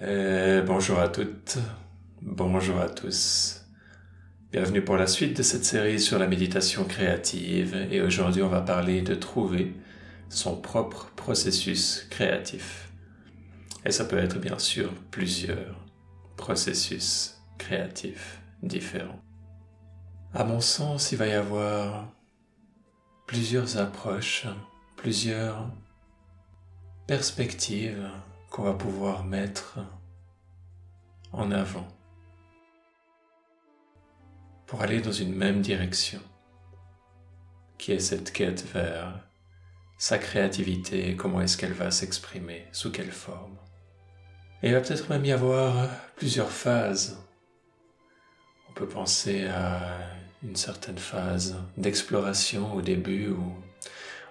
Euh, bonjour à toutes, bonjour à tous. Bienvenue pour la suite de cette série sur la méditation créative et aujourd'hui on va parler de trouver son propre processus créatif. Et ça peut être bien sûr plusieurs processus créatifs différents. À mon sens, il va y avoir plusieurs approches, plusieurs perspectives qu'on va pouvoir mettre en avant pour aller dans une même direction, qui est cette quête vers sa créativité et comment est-ce qu'elle va s'exprimer, sous quelle forme. Et il va peut-être même y avoir plusieurs phases. On peut penser à une certaine phase d'exploration au début où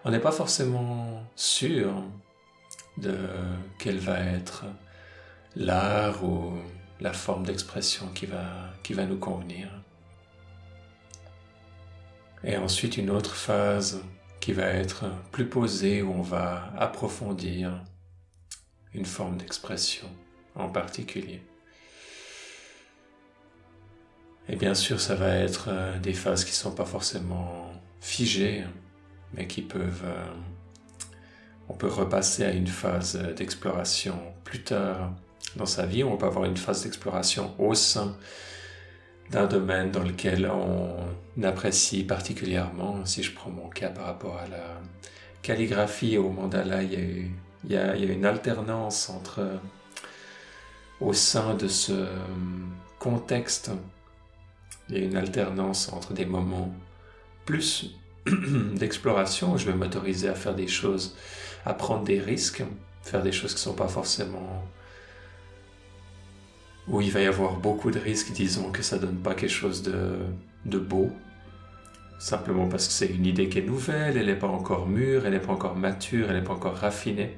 on n'est pas forcément sûr de quel va être l'art ou la forme d'expression qui va, qui va nous convenir. Et ensuite une autre phase qui va être plus posée où on va approfondir une forme d'expression en particulier. Et bien sûr, ça va être des phases qui ne sont pas forcément figées, mais qui peuvent euh, on peut repasser à une phase d'exploration plus tard dans sa vie. On peut avoir une phase d'exploration au sein d'un domaine dans lequel on apprécie particulièrement. Si je prends mon cas par rapport à la calligraphie au mandala, il y a, une alternance entre au sein de ce contexte, il y a une alternance entre des moments plus d'exploration où je vais m'autoriser à faire des choses à prendre des risques, faire des choses qui ne sont pas forcément où il va y avoir beaucoup de risques, disons que ça donne pas quelque chose de, de beau, simplement parce que c'est une idée qui est nouvelle, elle n'est pas encore mûre, elle n'est pas encore mature, elle n'est pas encore raffinée.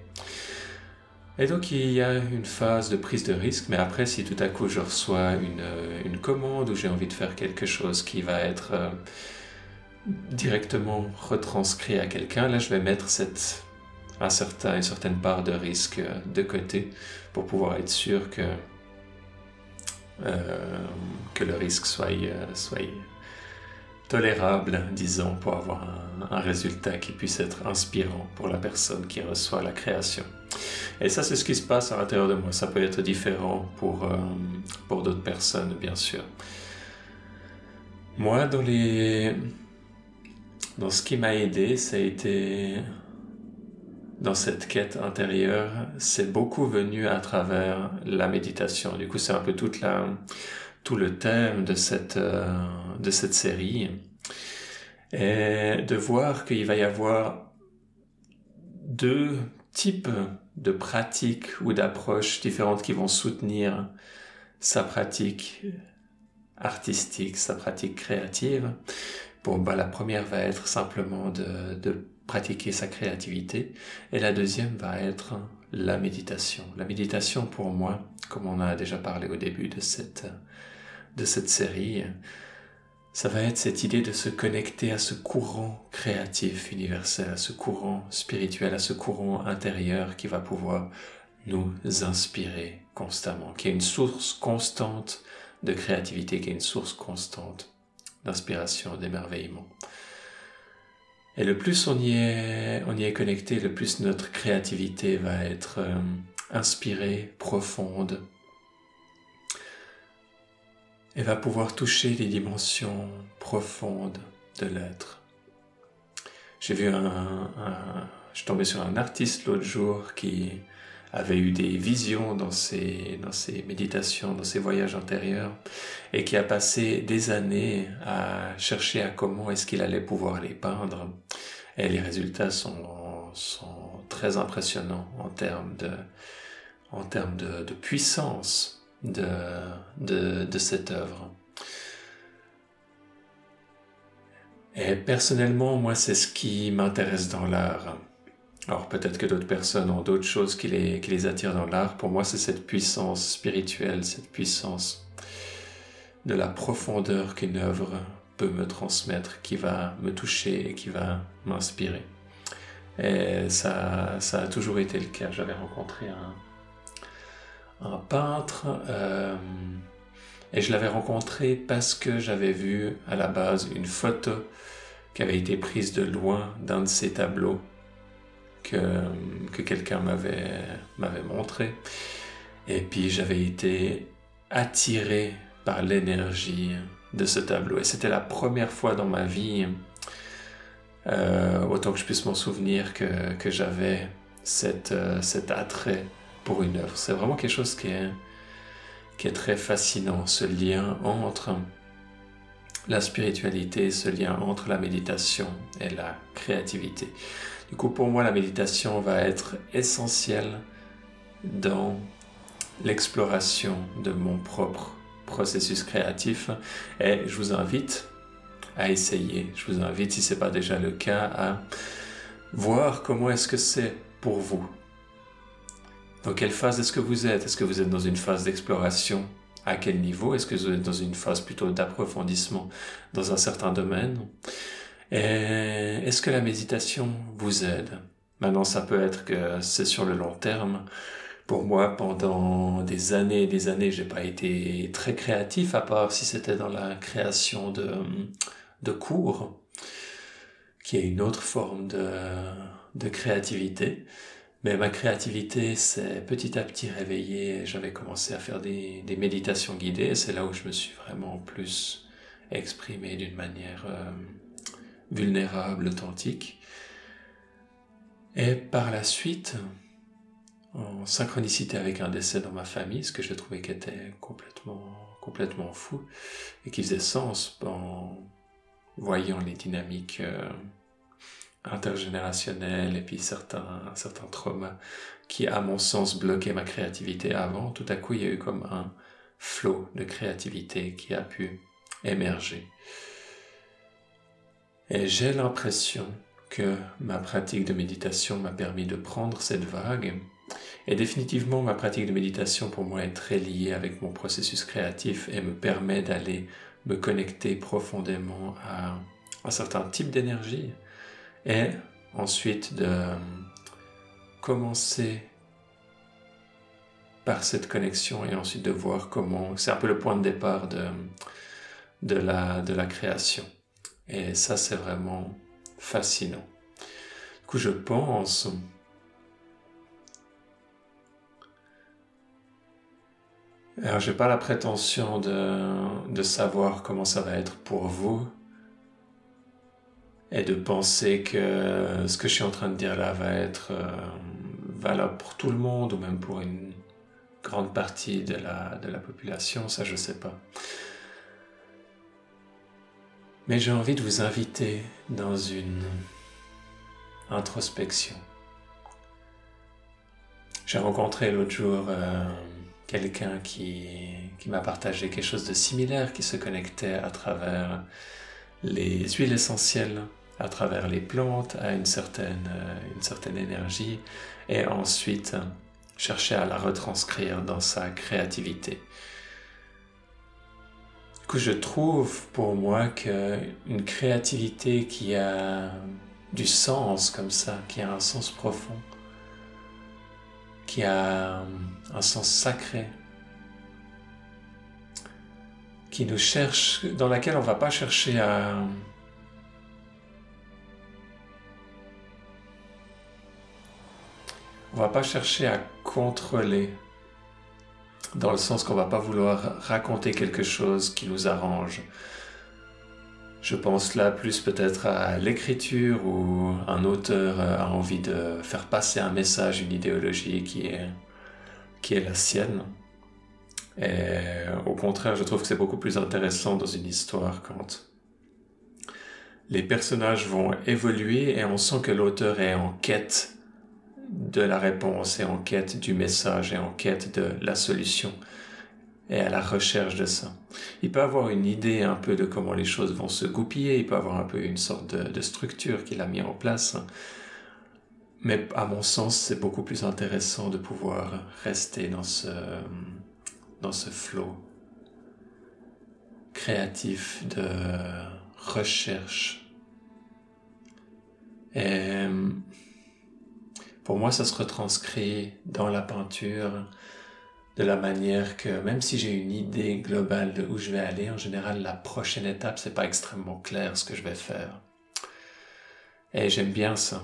Et donc il y a une phase de prise de risque, mais après si tout à coup je reçois une, une commande ou j'ai envie de faire quelque chose qui va être euh, directement retranscrit à quelqu'un, là je vais mettre cette un certain, une certaine part de risque euh, de côté pour pouvoir être sûr que, euh, que le risque soit, euh, soit tolérable, disons, pour avoir un, résultat qui puisse être inspirant pour la personne qui reçoit la création. Et ça, c'est ce qui se passe à l'intérieur de moi. Ça peut être différent pour, pour d'autres personnes, bien sûr. Moi, dans les... Dans ce qui m'a aidé, ça a été dans cette quête intérieure, c'est beaucoup venu à travers la méditation. Du coup, c'est un peu tout le thème de cette, euh, de cette série. Et de voir qu'il va y avoir deux types de pratiques ou d'approches différentes qui vont soutenir sa pratique artistique, sa pratique créative. Bon, bah, la première va être simplement de pratiquer sa créativité. Et la deuxième va être la méditation. La méditation pour moi, comme on a déjà parlé au début de cette, série, ça va être cette idée de se connecter à ce courant créatif universel, à ce courant spirituel, à ce courant intérieur qui va pouvoir nous inspirer constamment, qui est une source constante de créativité, qui est une source constante d'inspiration, d'émerveillement. Et le plus on y est, connecté, le plus notre créativité va être euh, inspirée, profonde, et va pouvoir toucher les dimensions profondes de l'être. J'ai vu un, je suis tombé sur un artiste l'autre jour qui avait eu des visions dans ses, dans ses méditations, dans ses voyages antérieurs, et qui a passé des années à chercher à comment est-ce qu'il allait pouvoir les peindre. Et les résultats sont, sont très impressionnants en termes de, en termes de, de puissance de, de, de cette œuvre. Et personnellement, moi, c'est ce qui m'intéresse dans l'art. Alors peut-être que d'autres personnes ont d'autres choses qui les, attirent dans l'art. Pour moi, c'est cette puissance spirituelle, cette puissance de la profondeur qu'une œuvre peut me transmettre, qui va me toucher et qui va m'inspirer. Et ça, ça a toujours été le cas. J'avais rencontré un, un peintre. Euh, et je l'avais rencontré parce que j'avais vu à la base une photo qui avait été prise de loin d'un de ses tableaux que, que quelqu'un m'avait, montré. Et puis j'avais été attiré par l'énergie de ce tableau. Et c'était la première fois dans ma vie, euh, autant que je puisse m'en souvenir, que, que j'avais euh, cet attrait pour une œuvre. C'est vraiment quelque chose qui est très fascinant, ce lien entre la spiritualité, ce lien entre la méditation et la créativité. Du coup, pour moi, la méditation va être essentielle dans l'exploration de mon propre processus créatif. Et je vous invite à essayer. Je vous invite, si ce n'est pas déjà le cas, à voir comment est-ce que c'est pour vous. Dans quelle phase est-ce que vous êtes? Est-ce que vous êtes dans une phase d'exploration? À quel niveau? Est-ce que vous êtes dans une phase plutôt d'approfondissement dans un certain domaine? Est-ce que la méditation vous aide? Maintenant, ça peut être que c'est sur le long terme pour moi, pendant des années et des années, j'ai pas été très créatif, à part si c'était dans la création de, de cours, qui est une autre forme de, de créativité. Mais ma créativité s'est petit à petit réveillée. J'avais commencé à faire des, des méditations guidées. C'est là où je me suis vraiment plus exprimé d'une manière euh, vulnérable, authentique. Et par la suite, en synchronicité avec un décès dans ma famille, ce que je trouvais qui était complètement, complètement fou et qui faisait sens en voyant les dynamiques euh, intergénérationnelles et puis certains, certains traumas qui, à mon sens, bloquaient ma créativité avant. Tout à coup, il y a eu comme un flot de créativité qui a pu émerger. Et j'ai l'impression que ma pratique de méditation m'a permis de prendre cette vague et définitivement, ma pratique de méditation pour moi est très liée avec mon processus créatif et me permet d'aller me connecter profondément à un certain type d'énergie et ensuite de commencer par cette connexion et ensuite de voir comment c'est un peu le point de départ de, de, la, création. Et ça, c'est vraiment fascinant. Du coup, je pense Alors, j'ai pas la prétention de, de savoir comment ça va être pour vous et de penser que ce que je suis en train de dire là va être euh, valable pour tout le monde ou même pour une grande partie de la, de la population, ça je sais pas. Mais j'ai envie de vous inviter dans une introspection. J'ai rencontré l'autre jour euh, quelqu'un qui, m'a partagé quelque chose de similaire, qui se connectait à travers les huiles essentielles, à travers les plantes, à une certaine, euh, une certaine énergie, et ensuite chercher à la retranscrire dans sa créativité. Coup, je trouve pour moi qu'une créativité qui a du sens comme ça, qui a un sens profond, qui a un sens sacré, qui nous cherche, dans laquelle on ne va pas chercher à on va pas chercher à contrôler, dans le sens qu'on va pas vouloir raconter quelque chose qui nous arrange, je pense là plus peut-être à l'écriture où un auteur a envie de faire passer un message, une idéologie qui est, qui est la sienne. Et au contraire, je trouve que c'est beaucoup plus intéressant dans une histoire quand les personnages vont évoluer et on sent que l'auteur est en quête de la réponse et en quête du message et en quête de la solution et à la recherche de ça. Il peut avoir une idée un peu de comment les choses vont se goupiller, il peut avoir un peu une sorte de, structure qu'il a mis en place, mais à mon sens, c'est beaucoup plus intéressant de pouvoir rester dans ce, dans ce flot créatif de recherche. Pour moi, ça se retranscrit dans la peinture, de la manière que même si j'ai une idée globale de où je vais aller, en général, la prochaine étape, c'est pas extrêmement clair ce que je vais faire. Et j'aime bien ça.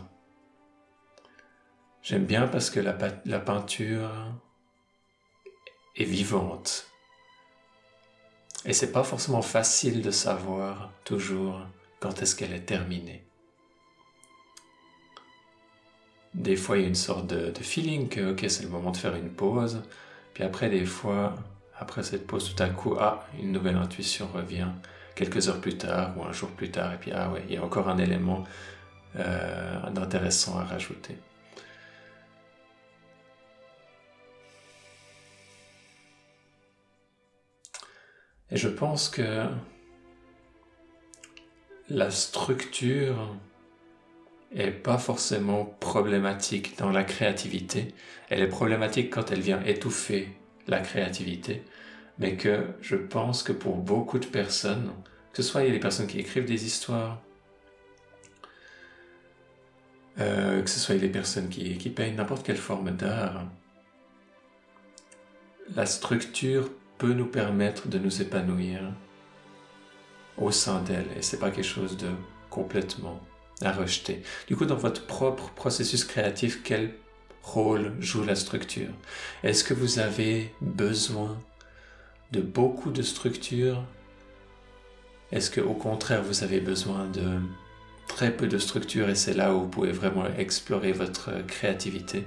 J'aime bien parce que la, peinture est vivante. Et c'est pas forcément facile de savoir toujours quand est-ce qu'elle est terminée. Des fois, il y a une sorte de, feeling que, ok, c'est le moment de faire une pause. Puis après, des fois, après cette pause, tout à coup, ah, une nouvelle intuition revient quelques heures plus tard ou un jour plus tard. Et puis, ah ouais, il y a encore un élément euh, intéressant à rajouter. Et je pense que la structure est pas forcément problématique dans la créativité. Elle est problématique quand elle vient étouffer la créativité. Mais que je pense que pour beaucoup de personnes, que ce soit des personnes qui écrivent des histoires, euh, que ce soit les personnes qui, qui peignent n'importe quelle forme d'art, la structure peut nous permettre de nous épanouir au sein d'elle et c'est pas quelque chose de complètement à rejeter. Du coup, dans votre propre processus créatif, quel rôle joue la structure? Est-ce que vous avez besoin de beaucoup de structure? Est-ce que au contraire, vous avez besoin de très peu de structure et c'est là où vous pouvez vraiment explorer votre créativité?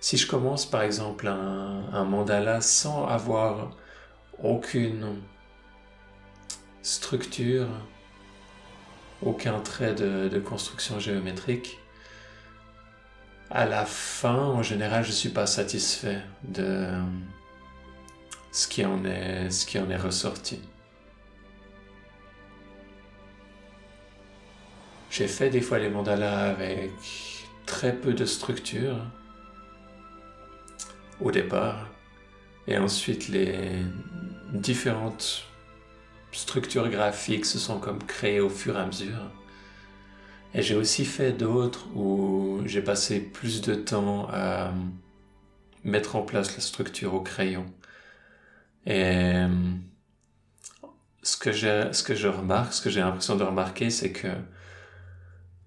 Si je commence par exemple un, un mandala sans avoir aucune structure, aucun trait de, construction géométrique. À la fin, en général, je ne suis pas satisfait de ce qui en est, ce qui en est ressorti. J'ai fait des fois les mandalas avec très peu de structure au départ et ensuite les différentes structures graphiques se sont comme créées au fur et à mesure. Et j'ai aussi fait d'autres où j'ai passé plus de temps à mettre en place la structure au crayon. Et ce que, ce que je remarque, ce que j'ai l'impression de remarquer, c'est que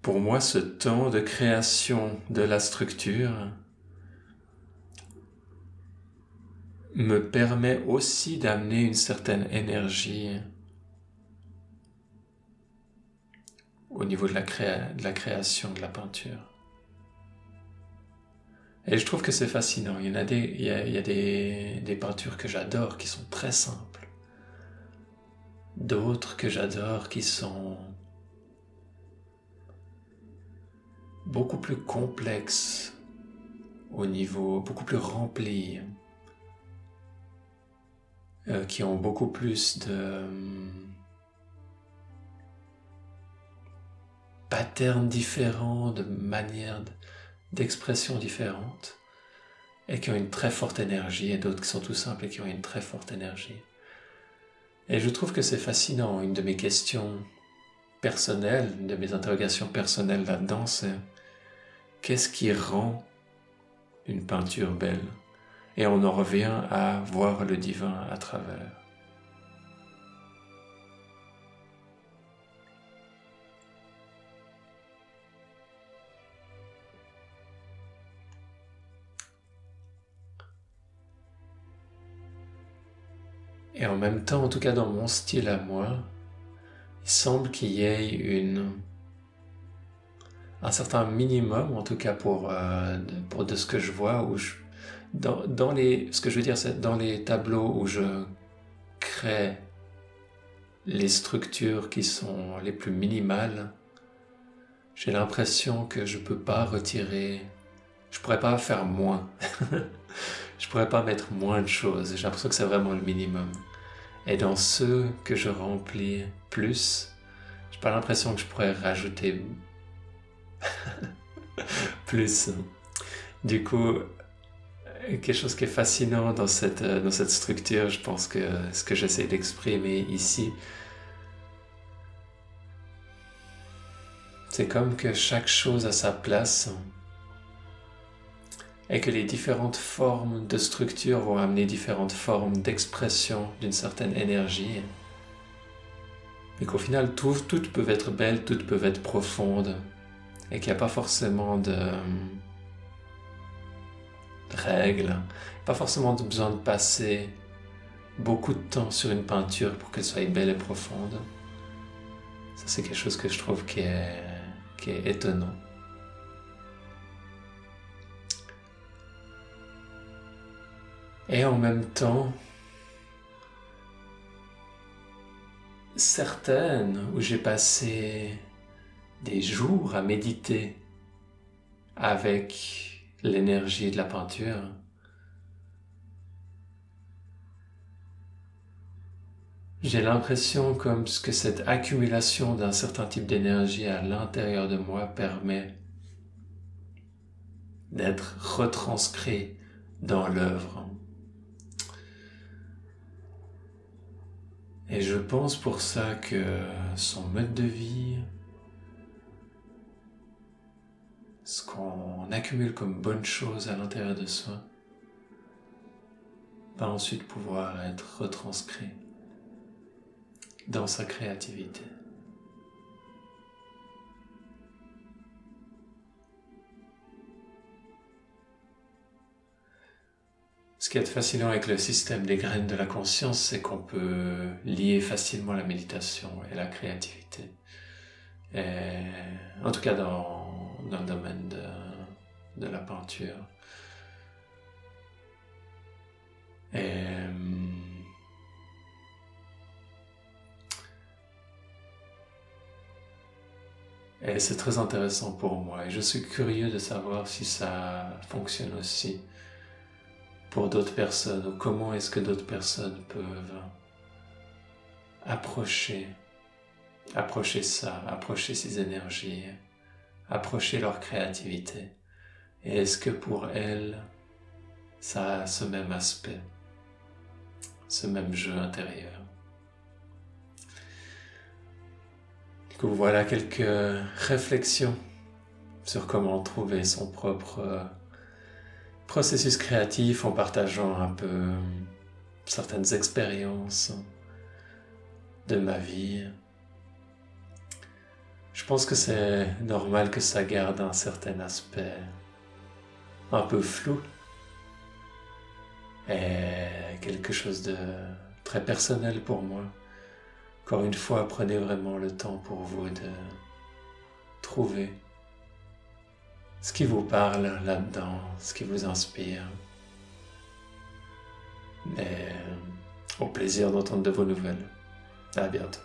pour moi, ce temps de création de la structure me permet aussi d'amener une certaine énergie au niveau de la, création de la peinture. Et je trouve que c'est fascinant. Il y en a des, peintures que j'adore qui sont très simples. D'autres que j'adore qui sont beaucoup plus complexes au niveau, beaucoup plus remplies, euh, qui ont beaucoup plus de patterns différents, de manières d'expression différentes, et qui ont une très forte énergie, et d'autres qui sont tout simples et qui ont une très forte énergie. Et je trouve que c'est fascinant. Une de mes questions personnelles, une de mes interrogations personnelles là-dedans, c'est qu'est-ce qui rend une peinture belle? Et on en revient à voir le divin à travers. En même temps, en tout cas dans mon style à moi, il semble qu'il y ait une, un certain minimum, en tout cas pour, euh, pour de ce que je vois, où je, dans, dans les, ce que je veux dire, c'est dans les tableaux où je crée les structures qui sont les plus minimales, j'ai l'impression que je peux pas retirer, je pourrais pas faire moins. je pourrais pas mettre moins de choses. J'ai l'impression que c'est vraiment le minimum. Et dans ceux que je remplis plus, j'ai pas l'impression que je pourrais rajouter plus. Du coup, quelque chose qui est fascinant dans cette, dans cette structure, je pense que ce que j'essaie d'exprimer ici, c'est comme que chaque chose a sa place et que les différentes formes de structure vont amener différentes formes d'expression d'une certaine énergie. Et qu'au final, toutes peuvent être belles, toutes peuvent être profondes, et qu'il n'y a pas forcément de, règles, pas forcément besoin de passer beaucoup de temps sur une peinture pour qu'elle soit belle et profonde. Ça, c'est quelque chose que je trouve qui est étonnant. Et en même temps, certaines où j'ai passé des jours à méditer avec l'énergie de la peinture, j'ai l'impression comme que cette accumulation d'un certain type d'énergie à l'intérieur de moi permet d'être retranscrit dans l'œuvre. Et je pense pour ça que son mode de vie, ce qu'on accumule comme bonne chose à l'intérieur de soi, va ensuite pouvoir être retranscrit dans sa créativité. Ce qui est fascinant avec le système des graines de la conscience, c'est qu'on peut lier facilement la méditation et la créativité. en tout cas dans, le domaine de, la peinture. Et, et c'est très intéressant pour moi et je suis curieux de savoir si ça fonctionne aussi pour d'autres personnes ou comment est-ce que d'autres personnes peuvent approcher, approcher ça, approcher ces énergies, approcher leur créativité. Et est-ce que pour elles, ça a ce même aspect, ce même jeu intérieur? Coup, voilà quelques réflexions sur comment trouver son propre processus créatif en partageant un peu certaines expériences de ma vie. Je pense que c'est normal que ça garde un certain aspect un peu flou et quelque chose de très personnel pour moi. Encore une fois, prenez vraiment le temps pour vous de trouver ce qui vous parle là-dedans, ce qui vous inspire. Et au plaisir d'entendre de vos nouvelles. À bientôt.